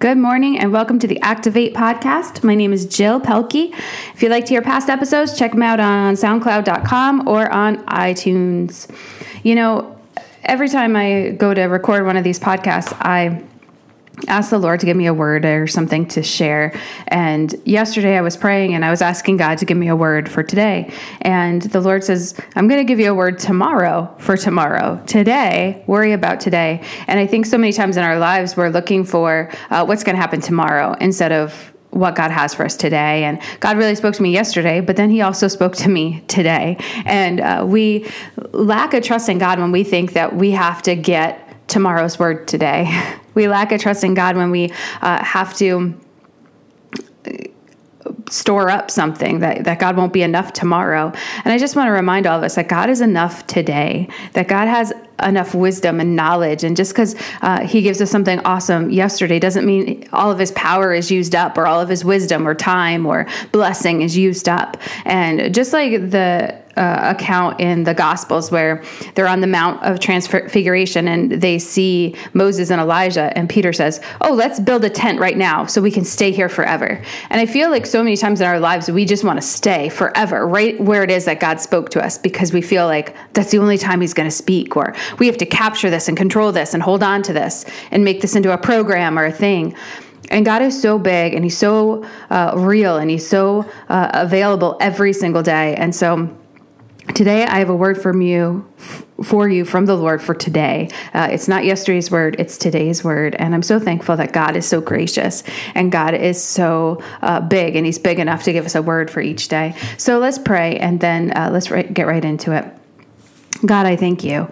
Good morning and welcome to the Activate podcast. My name is Jill Pelkey. If you'd like to hear past episodes, check them out on SoundCloud.com or on iTunes. You know, every time I go to record one of these podcasts, I ask the Lord to give me a word or something to share. And yesterday I was praying and I was asking God to give me a word for today. And the Lord says, I'm going to give you a word tomorrow for tomorrow. Today, worry about today. And I think so many times in our lives we're looking for uh, what's going to happen tomorrow instead of what God has for us today. And God really spoke to me yesterday, but then He also spoke to me today. And uh, we lack a trust in God when we think that we have to get tomorrow's word today. We lack a trust in God when we uh, have to store up something that, that God won't be enough tomorrow. And I just want to remind all of us that God is enough today, that God has enough wisdom and knowledge. And just because uh, He gives us something awesome yesterday doesn't mean all of His power is used up or all of His wisdom or time or blessing is used up. And just like the uh, account in the Gospels where they're on the Mount of Transfiguration and they see Moses and Elijah, and Peter says, Oh, let's build a tent right now so we can stay here forever. And I feel like so many times in our lives, we just want to stay forever, right where it is that God spoke to us, because we feel like that's the only time He's going to speak, or we have to capture this and control this and hold on to this and make this into a program or a thing. And God is so big and He's so uh, real and He's so uh, available every single day. And so, Today, I have a word from you, for you from the Lord for today. Uh, it's not yesterday's word, it's today's word. And I'm so thankful that God is so gracious and God is so uh, big, and He's big enough to give us a word for each day. So let's pray and then uh, let's get right into it. God, I thank you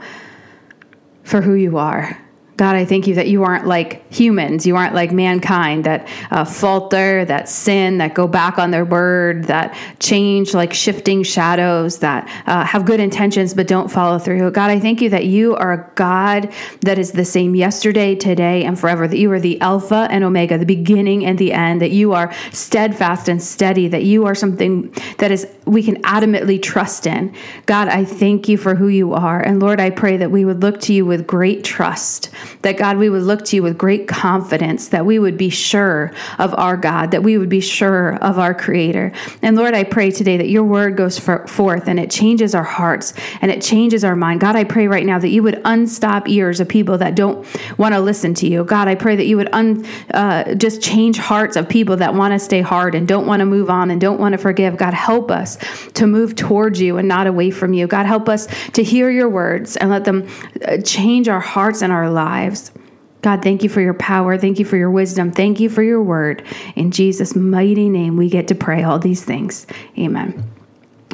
for who you are. God, I thank you that you aren't like humans. You aren't like mankind that uh, falter, that sin, that go back on their word, that change like shifting shadows, that uh, have good intentions but don't follow through. God, I thank you that you are a God that is the same yesterday, today, and forever, that you are the Alpha and Omega, the beginning and the end, that you are steadfast and steady, that you are something that is we can adamantly trust in. God, I thank you for who you are. And Lord, I pray that we would look to you with great trust that God, we would look to you with great confidence, that we would be sure of our God, that we would be sure of our Creator. And Lord, I pray today that your word goes for, forth and it changes our hearts and it changes our mind. God, I pray right now that you would unstop ears of people that don't want to listen to you. God, I pray that you would un, uh, just change hearts of people that want to stay hard and don't want to move on and don't want to forgive. God, help us to move towards you and not away from you. God, help us to hear your words and let them uh, change our hearts and our lives lives. God, thank you for your power. Thank you for your wisdom. Thank you for your word. In Jesus' mighty name, we get to pray all these things. Amen.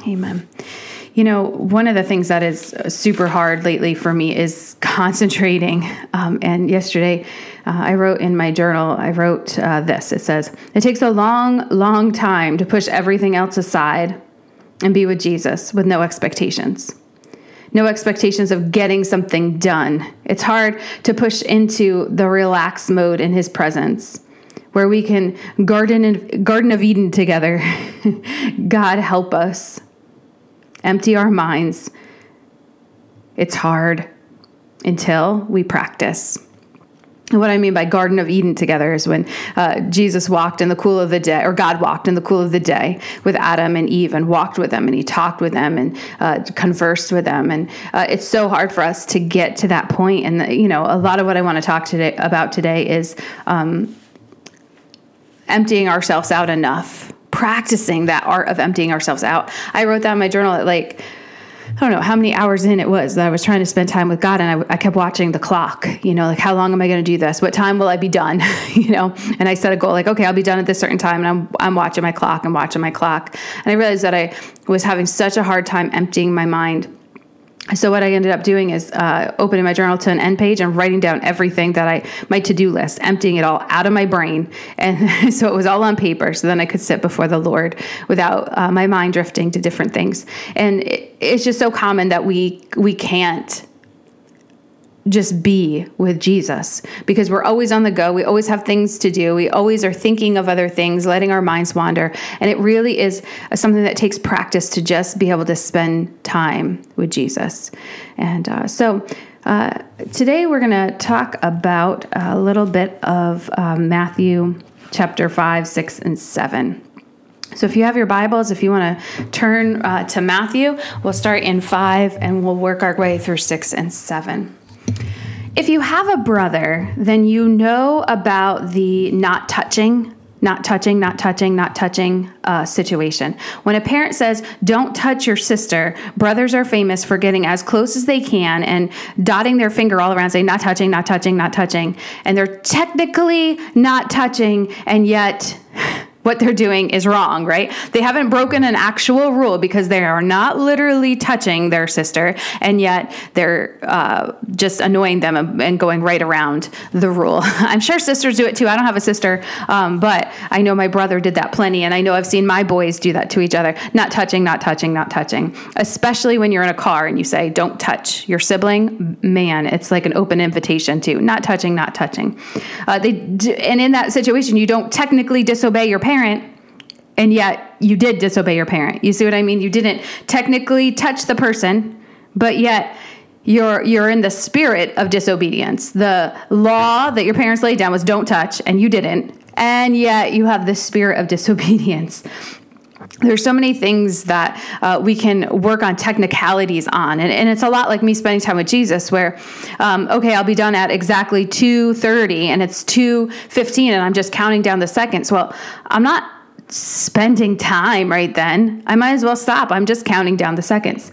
Amen. You know, one of the things that is super hard lately for me is concentrating. Um, and yesterday, uh, I wrote in my journal, I wrote uh, this it says, It takes a long, long time to push everything else aside and be with Jesus with no expectations no expectations of getting something done. It's hard to push into the relaxed mode in his presence where we can garden in, garden of Eden together. God help us. Empty our minds. It's hard until we practice. What I mean by Garden of Eden together is when uh, Jesus walked in the cool of the day, or God walked in the cool of the day with Adam and Eve and walked with them and he talked with them and uh, conversed with them. And uh, it's so hard for us to get to that point. And, the, you know, a lot of what I want to talk today about today is um, emptying ourselves out enough, practicing that art of emptying ourselves out. I wrote that in my journal at like, I don't know how many hours in it was that I was trying to spend time with God, and I, I kept watching the clock. You know, like how long am I going to do this? What time will I be done? you know, and I set a goal like, okay, I'll be done at this certain time, and I'm I'm watching my clock and watching my clock, and I realized that I was having such a hard time emptying my mind so what I ended up doing is uh, opening my journal to an end page and writing down everything that I my to do list, emptying it all out of my brain, and so it was all on paper. So then I could sit before the Lord without uh, my mind drifting to different things. And it, it's just so common that we we can't just be with Jesus because we're always on the go. We always have things to do. We always are thinking of other things, letting our minds wander. And it really is something that takes practice to just be able to spend time with Jesus. And uh, so, Uh, today we're going to talk about a little bit of um, Matthew chapter 5, 6, and 7. So if you have your Bibles, if you want to turn uh, to Matthew, we'll start in 5 and we'll work our way through 6 and 7. If you have a brother, then you know about the not touching not touching, not touching, not touching uh, situation. When a parent says, don't touch your sister, brothers are famous for getting as close as they can and dotting their finger all around, saying, not touching, not touching, not touching. And they're technically not touching, and yet what they're doing is wrong, right? They haven't broken an actual rule because they are not literally touching their sister, and yet they're uh, just annoying them and going right around the rule. I'm sure sisters do it too. I don't have a sister, um, but I know my brother did that plenty, and I know I've seen my boys do that to each other. Not touching, not touching, not touching. Especially when you're in a car and you say, don't touch your sibling, man, it's like an open invitation to not touching, not touching. Uh, they, and in that situation, you don't technically disobey your parents parent and yet you did disobey your parent. You see what I mean? You didn't technically touch the person, but yet you're you're in the spirit of disobedience. The law that your parents laid down was don't touch and you didn't. And yet you have the spirit of disobedience there's so many things that uh, we can work on technicalities on. And, and, it's a lot like me spending time with jesus where um, okay i'll be done at exactly 2.30 and it's 2.15 and i'm just counting down the seconds. Well i'm not spending time right then. I might as well stop. I'm just counting down the seconds.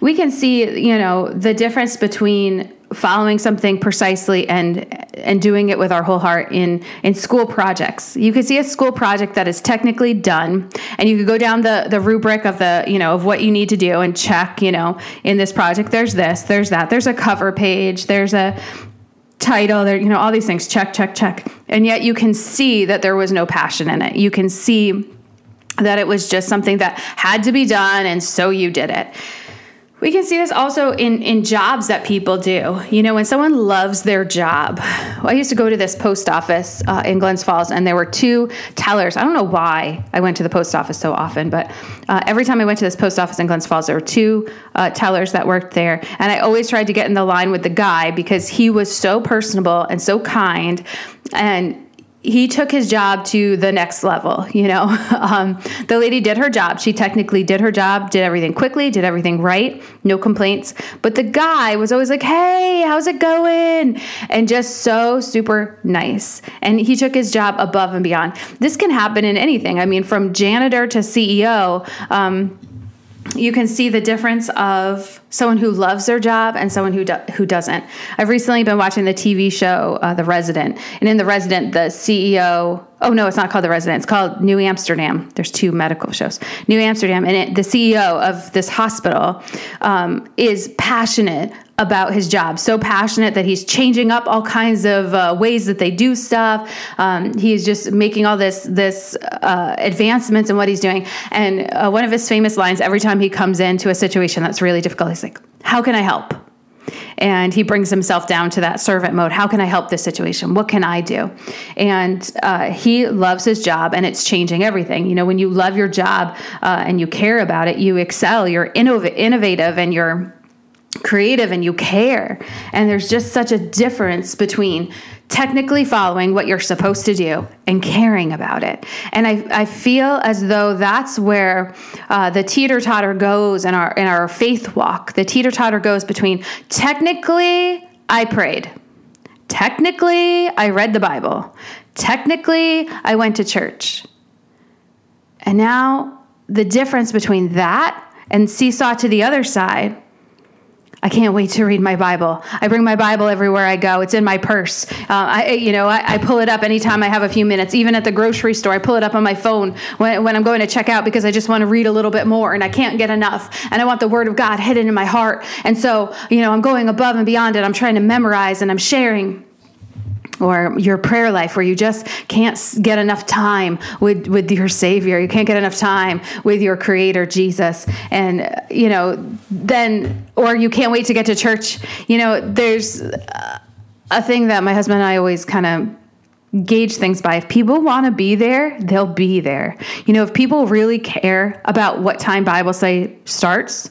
We can see you know the difference between following something precisely and and doing it with our whole heart in in school projects. You could see a school project that is technically done and you could go down the the rubric of the, you know, of what you need to do and check, you know, in this project there's this, there's that. There's a cover page, there's a title, there you know, all these things check check check. And yet you can see that there was no passion in it. You can see that it was just something that had to be done and so you did it. We can see this also in, in jobs that people do. You know, when someone loves their job. Well, I used to go to this post office uh, in Glens Falls, and there were two tellers. I don't know why I went to the post office so often, but uh, every time I went to this post office in Glens Falls, there were two uh, tellers that worked there. And I always tried to get in the line with the guy because he was so personable and so kind. And he took his job to the next level you know? Um, the lady did her job. She technically did her job did everything quickly did everything right no complaints. But the guy was always like hey how's it going? And just so super nice. And he took his job above and beyond. This can happen in anything. I mean from janitor to ceo um, you can see the difference of someone who loves their job and someone who do, who doesn't. I've recently been watching the TV show uh, The Resident, and in The Resident, the CEO. Oh no, it's not called The Resident. It's called New Amsterdam. There's two medical shows. New Amsterdam, and it, the CEO of this hospital um, is passionate about his job, so passionate that he's changing up all kinds of uh, ways that they do stuff. Um, he's just making all this this uh, advancements in what he's doing. And uh, one of his famous lines every time he comes into a situation that's really difficult, like, "How can I help?" And he brings himself down to that servant mode. How can I help this situation? What can I do? And uh, he loves his job, and it's changing everything. You know, when you love your job uh, and you care about it, you excel. You're innov- innovative, and you're creative and you care. And there's just such a difference between technically following what you're supposed to do and caring about it. And I, I feel as though that's where uh, the teeter totter goes in our in our faith walk. The teeter totter goes between technically I prayed, technically I read the Bible, technically I went to church, and now the difference between that and seesaw to the other side I can't wait to read my Bible. I bring my Bible everywhere I go. It's in my purse. Uh, I, you know, I, I, pull it up anytime I have a few minutes. Even at the grocery store, I pull it up on my phone when, when I'm going to check out because I just want to read a little bit more and I can't get enough. And I want the Word of God hidden in my heart. And so, you know, I'm going above and beyond it. I'm trying to memorize and I'm sharing or your prayer life where you just can't get enough time with with your savior. You can't get enough time with your creator jesus. And uh, you know then or you can't wait to get to church. You know there's uh, a thing that my husband and i always kind of gauge things by. If people want to be there they'll be there. You know if people really care about what time bible study starts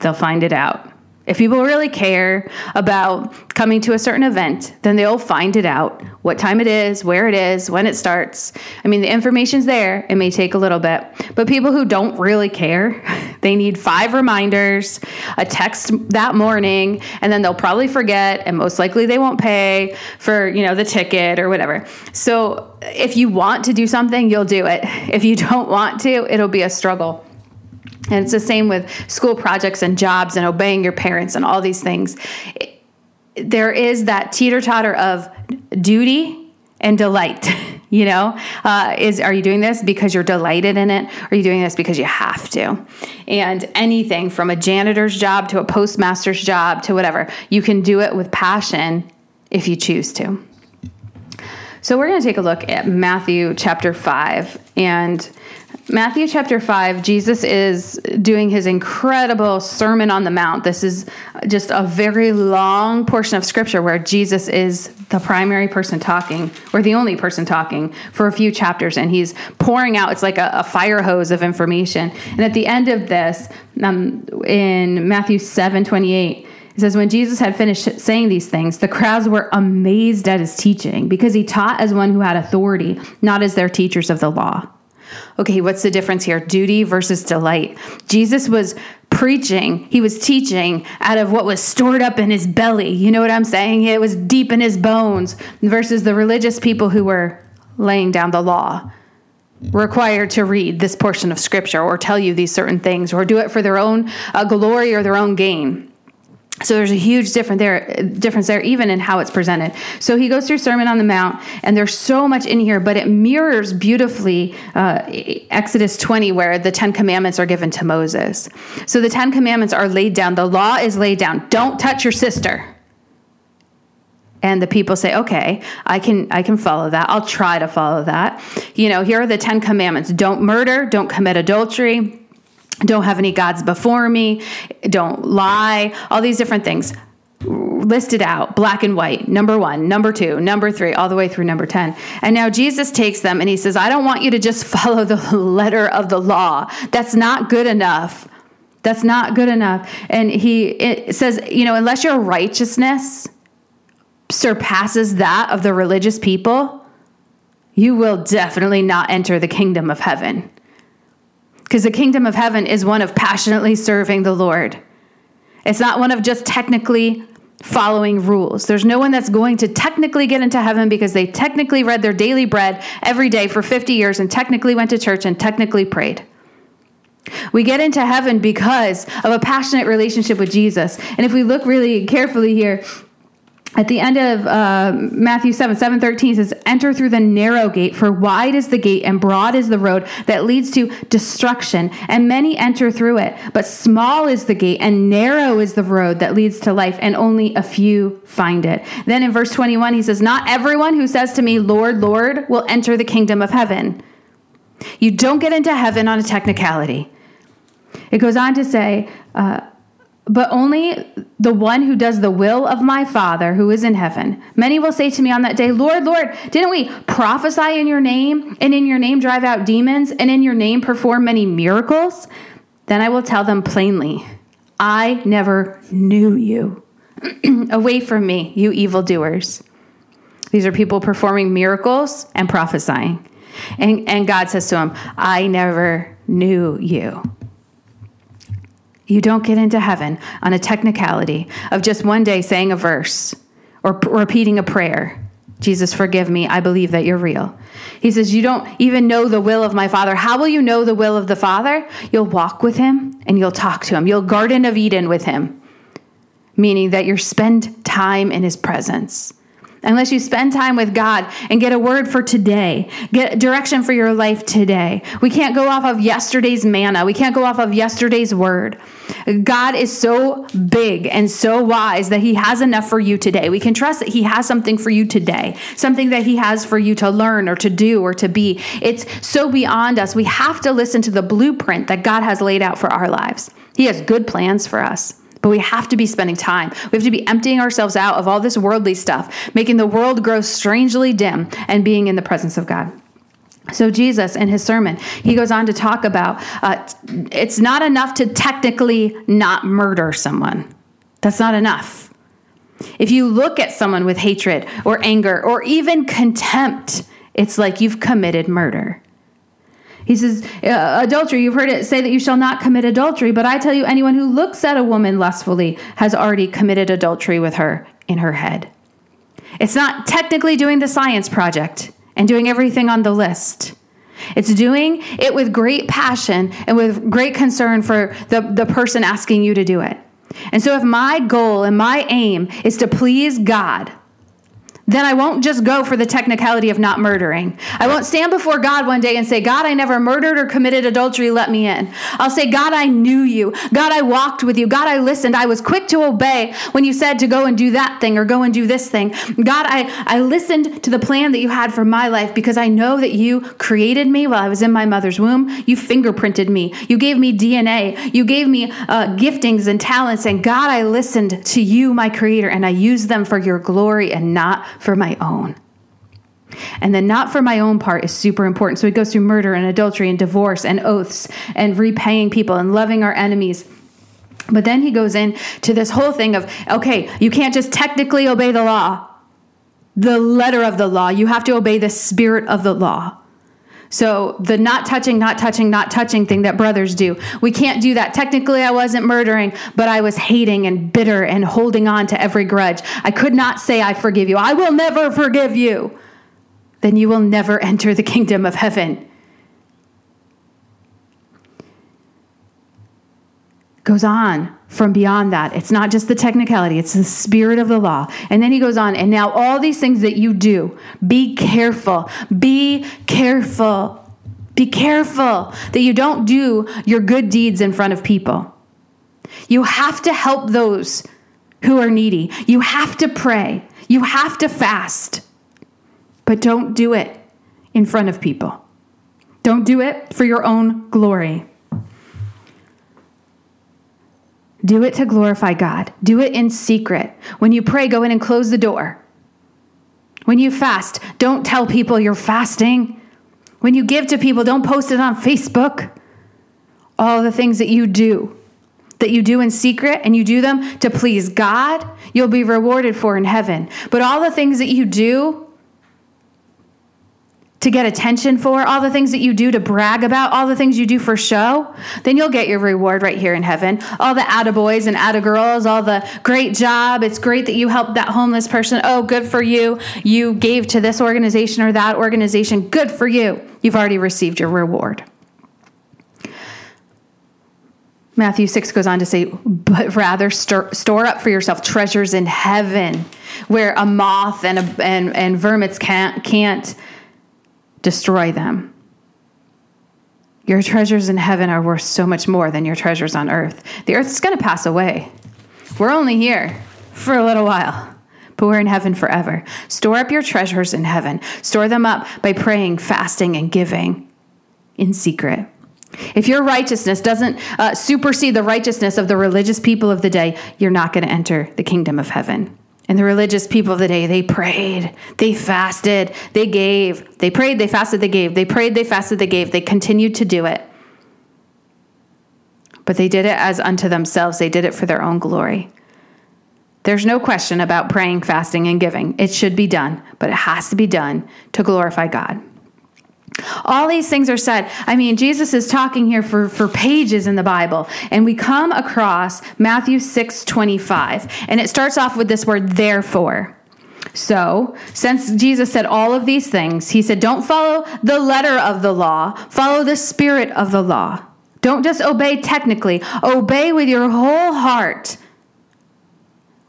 they'll find it out If people really care about coming to a certain event, then they'll find it out what time it is, where it is, when it starts. I mean, the information's there. It may take a little bit. But people who don't really care, they need five reminders, a text that morning, and then they'll probably forget and most likely they won't pay for, you know, the ticket or whatever. So, if you want to do something, you'll do it. If you don't want to, it'll be a struggle. And it's the same with school projects and jobs and obeying your parents and all these things. There is that teeter totter of duty and delight. You know, uh, is are you doing this because you're delighted in it? Are you doing this because you have to? And anything from a janitor's job to a postmaster's job to whatever, you can do it with passion if you choose to. So we're going to take a look at Matthew chapter 5 and Matthew chapter 5, Jesus is doing his incredible Sermon on the Mount. This is just a very long portion of scripture where Jesus is the primary person talking, or the only person talking, for a few chapters. And he's pouring out, it's like a, a fire hose of information. And at the end of this, um, in Matthew 7 28, it says, When Jesus had finished saying these things, the crowds were amazed at his teaching because he taught as one who had authority, not as their teachers of the law. Okay, what's the difference here? Duty versus delight. Jesus was preaching, he was teaching out of what was stored up in his belly. You know what I'm saying? It was deep in his bones versus the religious people who were laying down the law required to read this portion of scripture or tell you these certain things or do it for their own uh, glory or their own gain. So there's a huge difference there, difference there, even in how it's presented. So he goes through Sermon on the Mount, and there's so much in here, but it mirrors beautifully uh, Exodus 20, where the Ten Commandments are given to Moses. So the Ten Commandments are laid down. The law is laid down. Don't touch your sister. And the people say, "Okay, I can, I can follow that. I'll try to follow that." You know, here are the Ten Commandments: Don't murder. Don't commit adultery don't have any gods before me, don't lie, all these different things. Listed out black and white number one number two number three all the way through number 10 and now jesus takes them and he says i don't want you to just follow the letter of the law. That's not good enough. That's not good enough. And he says you know unless your righteousness surpasses that of the religious people you will definitely not enter the kingdom of heaven because the kingdom of heaven is one of passionately serving the Lord. It's not one of just technically following rules. There's no one that's going to technically get into heaven because they technically read their daily bread every day for 50 years and technically went to church and technically prayed. We get into heaven because of a passionate relationship with Jesus. And if we look really carefully here, at the end of uh, Matthew 7, 7 13 says, Enter through the narrow gate, for wide is the gate and broad is the road that leads to destruction, and many enter through it. But small is the gate and narrow is the road that leads to life, and only a few find it. Then in verse 21, he says, Not everyone who says to me, Lord, Lord, will enter the kingdom of heaven. You don't get into heaven on a technicality. It goes on to say, uh, but only the one who does the will of my Father who is in heaven. Many will say to me on that day, Lord, Lord, didn't we prophesy in your name, and in your name drive out demons, and in your name perform many miracles? Then I will tell them plainly, I never knew you. Away from me, you evildoers. These are people performing miracles and prophesying. And, and God says to them, I never knew you. You don't get into heaven on a technicality of just one day saying a verse or p- repeating a prayer. Jesus, forgive me. I believe that you're real. He says, You don't even know the will of my Father. How will you know the will of the Father? You'll walk with him and you'll talk to him. You'll garden of Eden with him, meaning that you spend time in his presence unless you spend time with God and get a word for today, get direction for your life today. We can't go off of yesterday's manna, we can't go off of yesterday's word. God is so big and so wise that He has enough for you today. We can trust that He has something for you today, something that He has for you to learn or to do or to be. It's so beyond us. We have to listen to the blueprint that God has laid out for our lives. He has good plans for us. But we have to be spending time. We have to be emptying ourselves out of all this worldly stuff, making the world grow strangely dim, and being in the presence of God. So, Jesus, in his sermon, he goes on to talk about uh, it's not enough to technically not murder someone. That's not enough. If you look at someone with hatred or anger or even contempt, it's like you've committed murder. He says, uh, adultery, you've heard it say that you shall not commit adultery, but I tell you, anyone who looks at a woman lustfully has already committed adultery with her in her head. It's not technically doing the science project and doing everything on the list. It's doing it with great passion and with great concern for the, the person asking you to do it. And so, if my goal and my aim is to please God, then I won't just go for the technicality of not murdering. I won't stand before God one day and say, God, I never murdered or committed adultery, let me in. I'll say, God, I knew you. God, I walked with you. God, I listened. I was quick to obey when you said to go and do that thing or go and do this thing. God, I, I listened to the plan that you had for my life because I know that you created me while I was in my mother's womb. You fingerprinted me. You gave me DNA. You gave me uh, giftings and talents. And God, I listened to you, my creator, and I used them for your glory and not for my own. And then, not for my own part is super important. So, he goes through murder and adultery and divorce and oaths and repaying people and loving our enemies. But then he goes into this whole thing of okay, you can't just technically obey the law, the letter of the law. You have to obey the spirit of the law. So the not touching, not touching, not touching thing that brothers do, we can't do that. Technically, I wasn't murdering, but I was hating and bitter and holding on to every grudge. I could not say, I forgive you. I will never forgive you. Then you will never enter the kingdom of heaven. Goes on from beyond that. It's not just the technicality, it's the spirit of the law. And then he goes on, and now all these things that you do, be careful, be careful, be careful that you don't do your good deeds in front of people. You have to help those who are needy, you have to pray, you have to fast, but don't do it in front of people. Don't do it for your own glory. Do it to glorify God. Do it in secret. When you pray, go in and close the door. When you fast, don't tell people you're fasting. When you give to people, don't post it on Facebook. All the things that you do, that you do in secret and you do them to please God, you'll be rewarded for in heaven. But all the things that you do to get attention for, all the things that you do to brag about, all the things you do for show, then you'll get your reward right here in heaven. All the attaboys and attagirls, all the great job. It's great that you helped that homeless person. Oh, good for you. You gave to this organization or that organization. Good for you. You've already received your reward. Matthew 6 goes on to say, but rather store, store up for yourself treasures in heaven where a moth and, a, and, and vermits can't, can't destroy them. Your treasures in heaven are worth so much more than your treasures on earth. The earth is going to pass away. We're only here for a little while, but we're in heaven forever. Store up your treasures in heaven. Store them up by praying, fasting, and giving in secret. If your righteousness doesn't uh, supersede the righteousness of the religious people of the day, you're not going to enter the kingdom of heaven. And the religious people of the day, they prayed, they fasted, they gave. They prayed, they fasted, they gave. They prayed, they fasted, they gave. They continued to do it. But they did it as unto themselves, they did it for their own glory. There's no question about praying, fasting, and giving. It should be done, but it has to be done to glorify God. All these things are said. I mean, Jesus is talking here for, for pages in the Bible, and we come across Matthew 6 25, and it starts off with this word, therefore. So, since Jesus said all of these things, he said, Don't follow the letter of the law, follow the spirit of the law. Don't just obey technically, obey with your whole heart,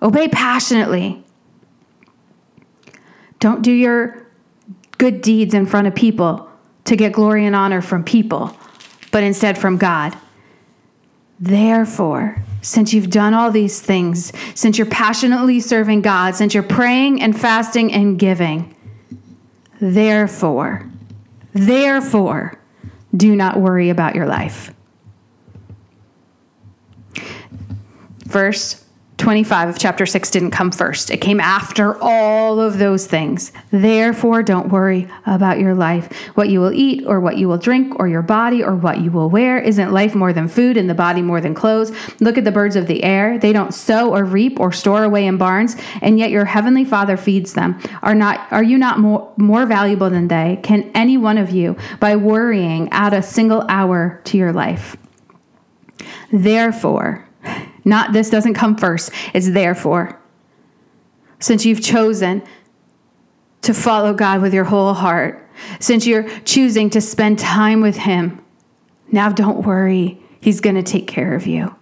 obey passionately. Don't do your good deeds in front of people to get glory and honor from people, but instead from God. Therefore, since you've done all these things, since you're passionately serving God, since you're praying and fasting and giving, therefore, therefore, do not worry about your life. Verse 25 of chapter 6 didn't come first. It came after all of those things. Therefore, don't worry about your life, what you will eat or what you will drink, or your body or what you will wear. Isn't life more than food and the body more than clothes? Look at the birds of the air. They don't sow or reap or store away in barns, and yet your heavenly Father feeds them. Are not are you not more, more valuable than they? Can any one of you, by worrying, add a single hour to your life? Therefore, not this doesn't come first, it's therefore. Since you've chosen to follow God with your whole heart, since you're choosing to spend time with Him, now don't worry, He's going to take care of you.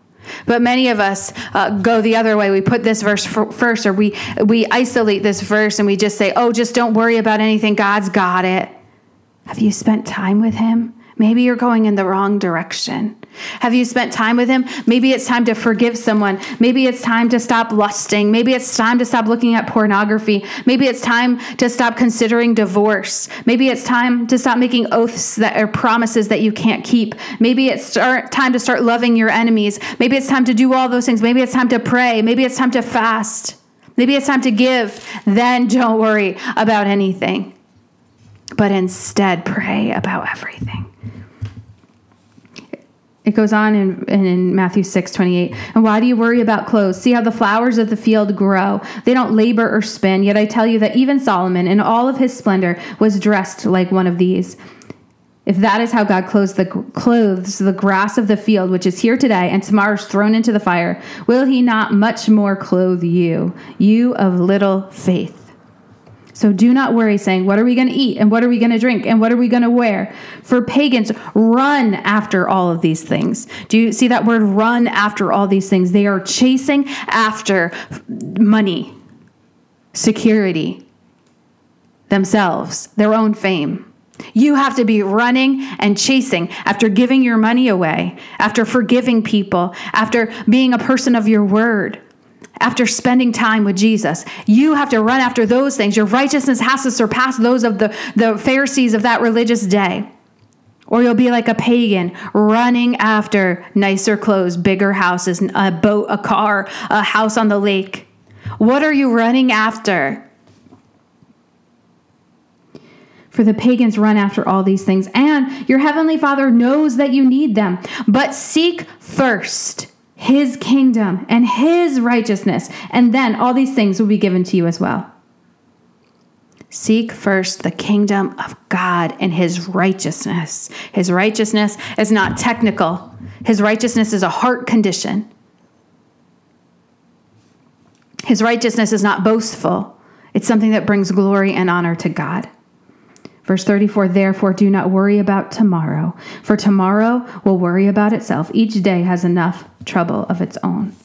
But many of us uh, go the other way. We put this verse first, or we we isolate this verse and we just say, "Oh, just don't worry about anything. God's got it." Have you spent time with Him? Maybe you're going in the wrong direction. Have you spent time with him? Maybe it's time to forgive someone. Maybe it's time to stop lusting. Maybe it's time to stop looking at pornography. Maybe it's time to stop considering divorce. Maybe it's time to stop making oaths that are promises that you can't keep. Maybe it's start, time to start loving your enemies. Maybe it's time to do all those things. Maybe it's time to pray. Maybe it's time to fast. Maybe it's time to give. Then don't worry about anything, but instead pray about everything. It goes on in, in Matthew 6 28. And why do you worry about clothes? See how the flowers of the field grow. They don't labor or spin. Yet I tell you that even Solomon, in all of his splendor, was dressed like one of these. If that is how God clothes the, clothes the grass of the field, which is here today and tomorrow is thrown into the fire, will he not much more clothe you, you of little faith? So do not worry, saying, What are we going to eat? And what are we going to drink? And what are we going to wear? For pagans, run after all of these things. Do you see that word run after all these things? They are chasing after money, security, themselves, their own fame. You have to be running and chasing after giving your money away, after forgiving people, after being a person of your word after spending time with Jesus. You have to run after those things. Your righteousness has to surpass those of the, the Pharisees of that religious day. Or you'll be like a pagan running after nicer clothes, bigger houses, a boat, a car, a house on the lake. What are you running after? For the pagans run after all these things, and your heavenly Father knows that you need them. But seek first his kingdom and his righteousness, and then all these things will be given to you as well. Seek first the kingdom of God and his righteousness. His righteousness is not technical, his righteousness is a heart condition. His righteousness is not boastful, it's something that brings glory and honor to God. Verse 34 Therefore, do not worry about tomorrow, for tomorrow will worry about itself. Each day has enough trouble of its own.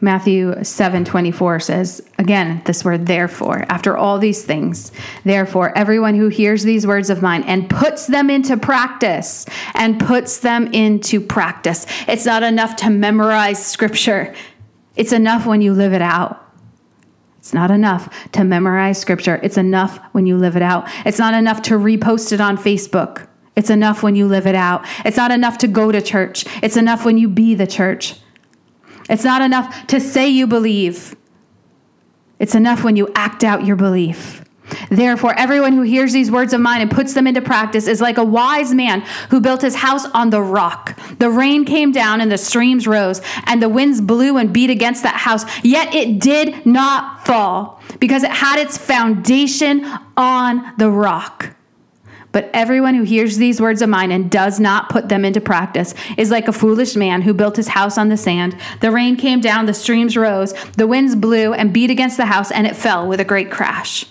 Matthew 7 24 says, again, this word therefore, after all these things, therefore, everyone who hears these words of mine and puts them into practice, and puts them into practice. It's not enough to memorize scripture, it's enough when you live it out. It's not enough to memorize scripture. It's enough when you live it out. It's not enough to repost it on Facebook. It's enough when you live it out. It's not enough to go to church. It's enough when you be the church. It's not enough to say you believe. It's enough when you act out your belief. Therefore, everyone who hears these words of mine and puts them into practice is like a wise man who built his house on the rock. The rain came down and the streams rose, and the winds blew and beat against that house, yet it did not fall because it had its foundation on the rock. But everyone who hears these words of mine and does not put them into practice is like a foolish man who built his house on the sand. The rain came down, the streams rose, the winds blew and beat against the house, and it fell with a great crash.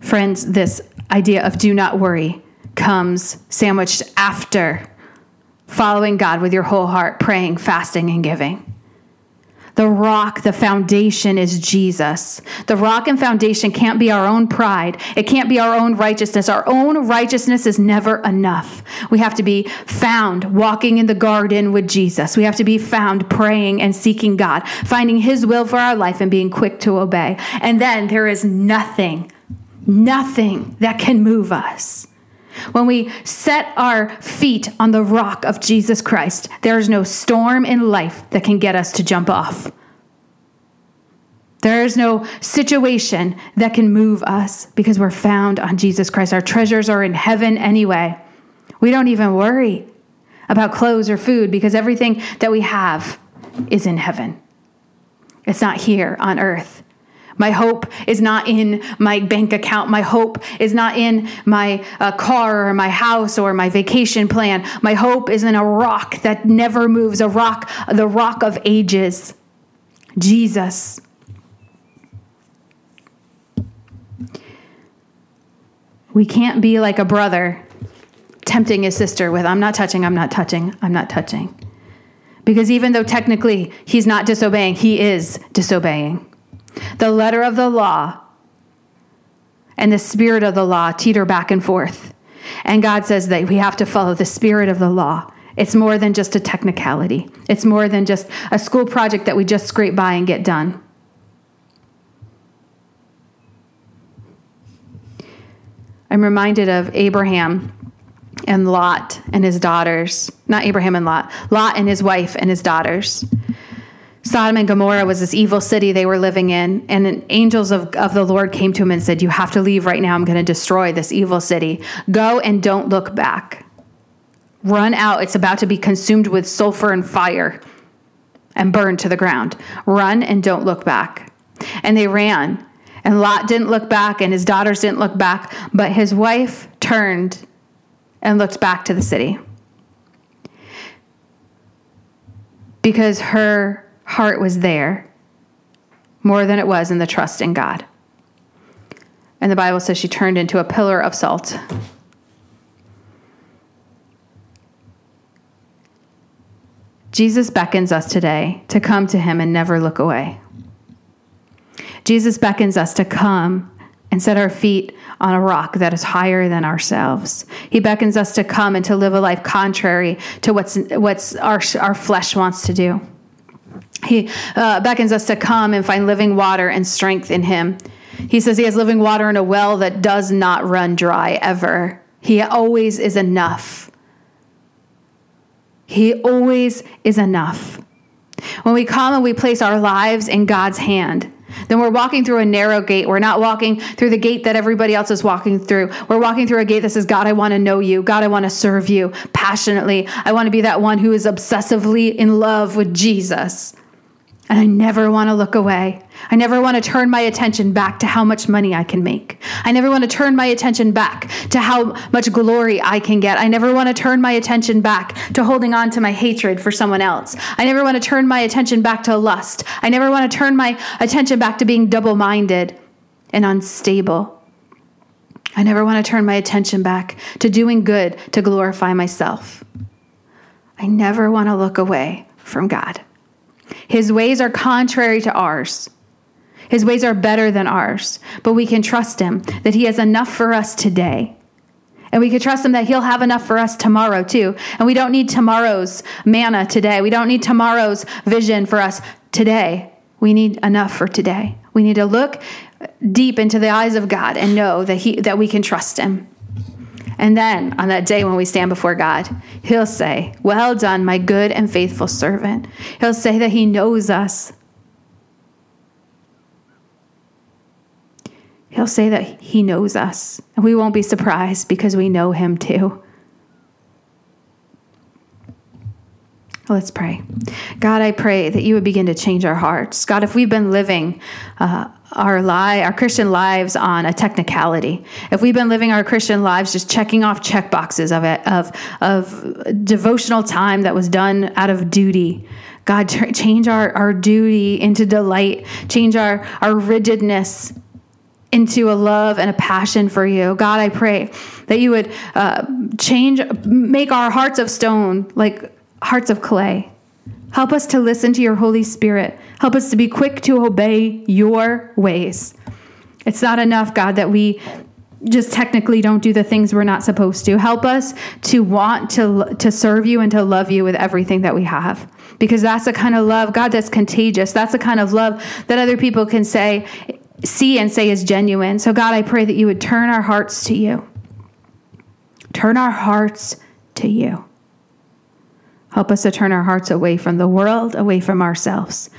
Friends, this idea of do not worry comes sandwiched after following God with your whole heart, praying, fasting, and giving. The rock, the foundation is Jesus. The rock and foundation can't be our own pride. It can't be our own righteousness. Our own righteousness is never enough. We have to be found walking in the garden with Jesus. We have to be found praying and seeking God, finding His will for our life and being quick to obey. And then there is nothing nothing that can move us. When we set our feet on the rock of Jesus Christ, there is no storm in life that can get us to jump off. There is no situation that can move us because we're found on Jesus Christ. Our treasures are in heaven anyway. We don't even worry about clothes or food because everything that we have is in heaven. It's not here on earth. My hope is not in my bank account. My hope is not in my uh, car or my house or my vacation plan. My hope is in a rock that never moves, a rock, the rock of ages, Jesus. We can't be like a brother tempting his sister with, I'm not touching, I'm not touching, I'm not touching. Because even though technically he's not disobeying, he is disobeying. The letter of the law and the spirit of the law teeter back and forth. And God says that we have to follow the spirit of the law. It's more than just a technicality, it's more than just a school project that we just scrape by and get done. I'm reminded of Abraham and Lot and his daughters. Not Abraham and Lot, Lot and his wife and his daughters. Sodom and Gomorrah was this evil city they were living in, and angels of, of the Lord came to him and said, You have to leave right now. I'm going to destroy this evil city. Go and don't look back. Run out. It's about to be consumed with sulfur and fire and burned to the ground. Run and don't look back. And they ran. And Lot didn't look back, and his daughters didn't look back, but his wife turned and looked back to the city. Because her heart was there more than it was in the trust in God. And the Bible says she turned into a pillar of salt. Jesus beckons us today to come to him and never look away. Jesus beckons us to come and set our feet on a rock that is higher than ourselves. He beckons us to come and to live a life contrary to what's, what's our, our flesh wants to do. He uh, beckons us to come and find living water and strength in Him. He says He has living water in a well that does not run dry ever. He always is enough. He always is enough. When we come and we place our lives in God's hand, then we're walking through a narrow gate. We're not walking through the gate that everybody else is walking through. We're walking through a gate that says, God, I want to know you. God, I want to serve you passionately. I want to be that one who is obsessively in love with Jesus. And I never want to look away. I never want to turn my attention back to how much money I can make. I never want to turn my attention back to how much glory I can get. I never want to turn my attention back to holding on to my hatred for someone else. I never want to turn my attention back to lust. I never want to turn my attention back to being double minded and unstable. I never want to turn my attention back to doing good to glorify myself. I never want to look away from God. His ways are contrary to ours. His ways are better than ours, but we can trust him that he has enough for us today. And we can trust him that he'll have enough for us tomorrow too. And we don't need tomorrow's manna today. We don't need tomorrow's vision for us today. We need enough for today. We need to look deep into the eyes of God and know that he that we can trust him. And then on that day when we stand before God, He'll say, Well done, my good and faithful servant. He'll say that He knows us. He'll say that He knows us. And we won't be surprised because we know Him too. Let's pray. God, I pray that you would begin to change our hearts. God, if we've been living uh, our lie, our Christian lives on a technicality, if we've been living our Christian lives just checking off check boxes of it, of of devotional time that was done out of duty, God, change our, our duty into delight, change our, our rigidness into a love and a passion for you. God, I pray that you would uh, change, make our hearts of stone like hearts of clay. Help us to listen to your Holy Spirit. Help us to be quick to obey your ways. It's not enough, God, that we just technically don't do the things we're not supposed to. Help us to want to to serve you and to love you with everything that we have. Because that's the kind of love, God, that's contagious. That's the kind of love that other people can say see and say is genuine. So God, I pray that you would turn our hearts to you. Turn our hearts to you. Help us to turn our hearts away from the world, away from ourselves.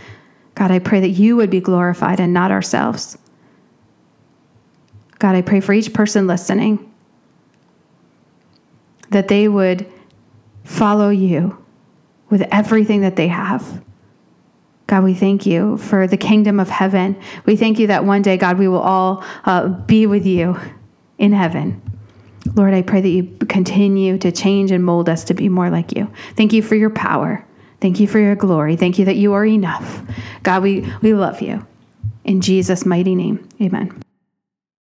God, I pray that you would be glorified and not ourselves. God, I pray for each person listening that they would follow you with everything that they have. God, we thank you for the kingdom of heaven. We thank you that one day, God, we will all uh, be with you in heaven. Lord, I pray that you continue to change and mold us to be more like you. Thank you for your power. Thank you for your glory. Thank you that you are enough. God, we, we love you. In Jesus' mighty name, amen.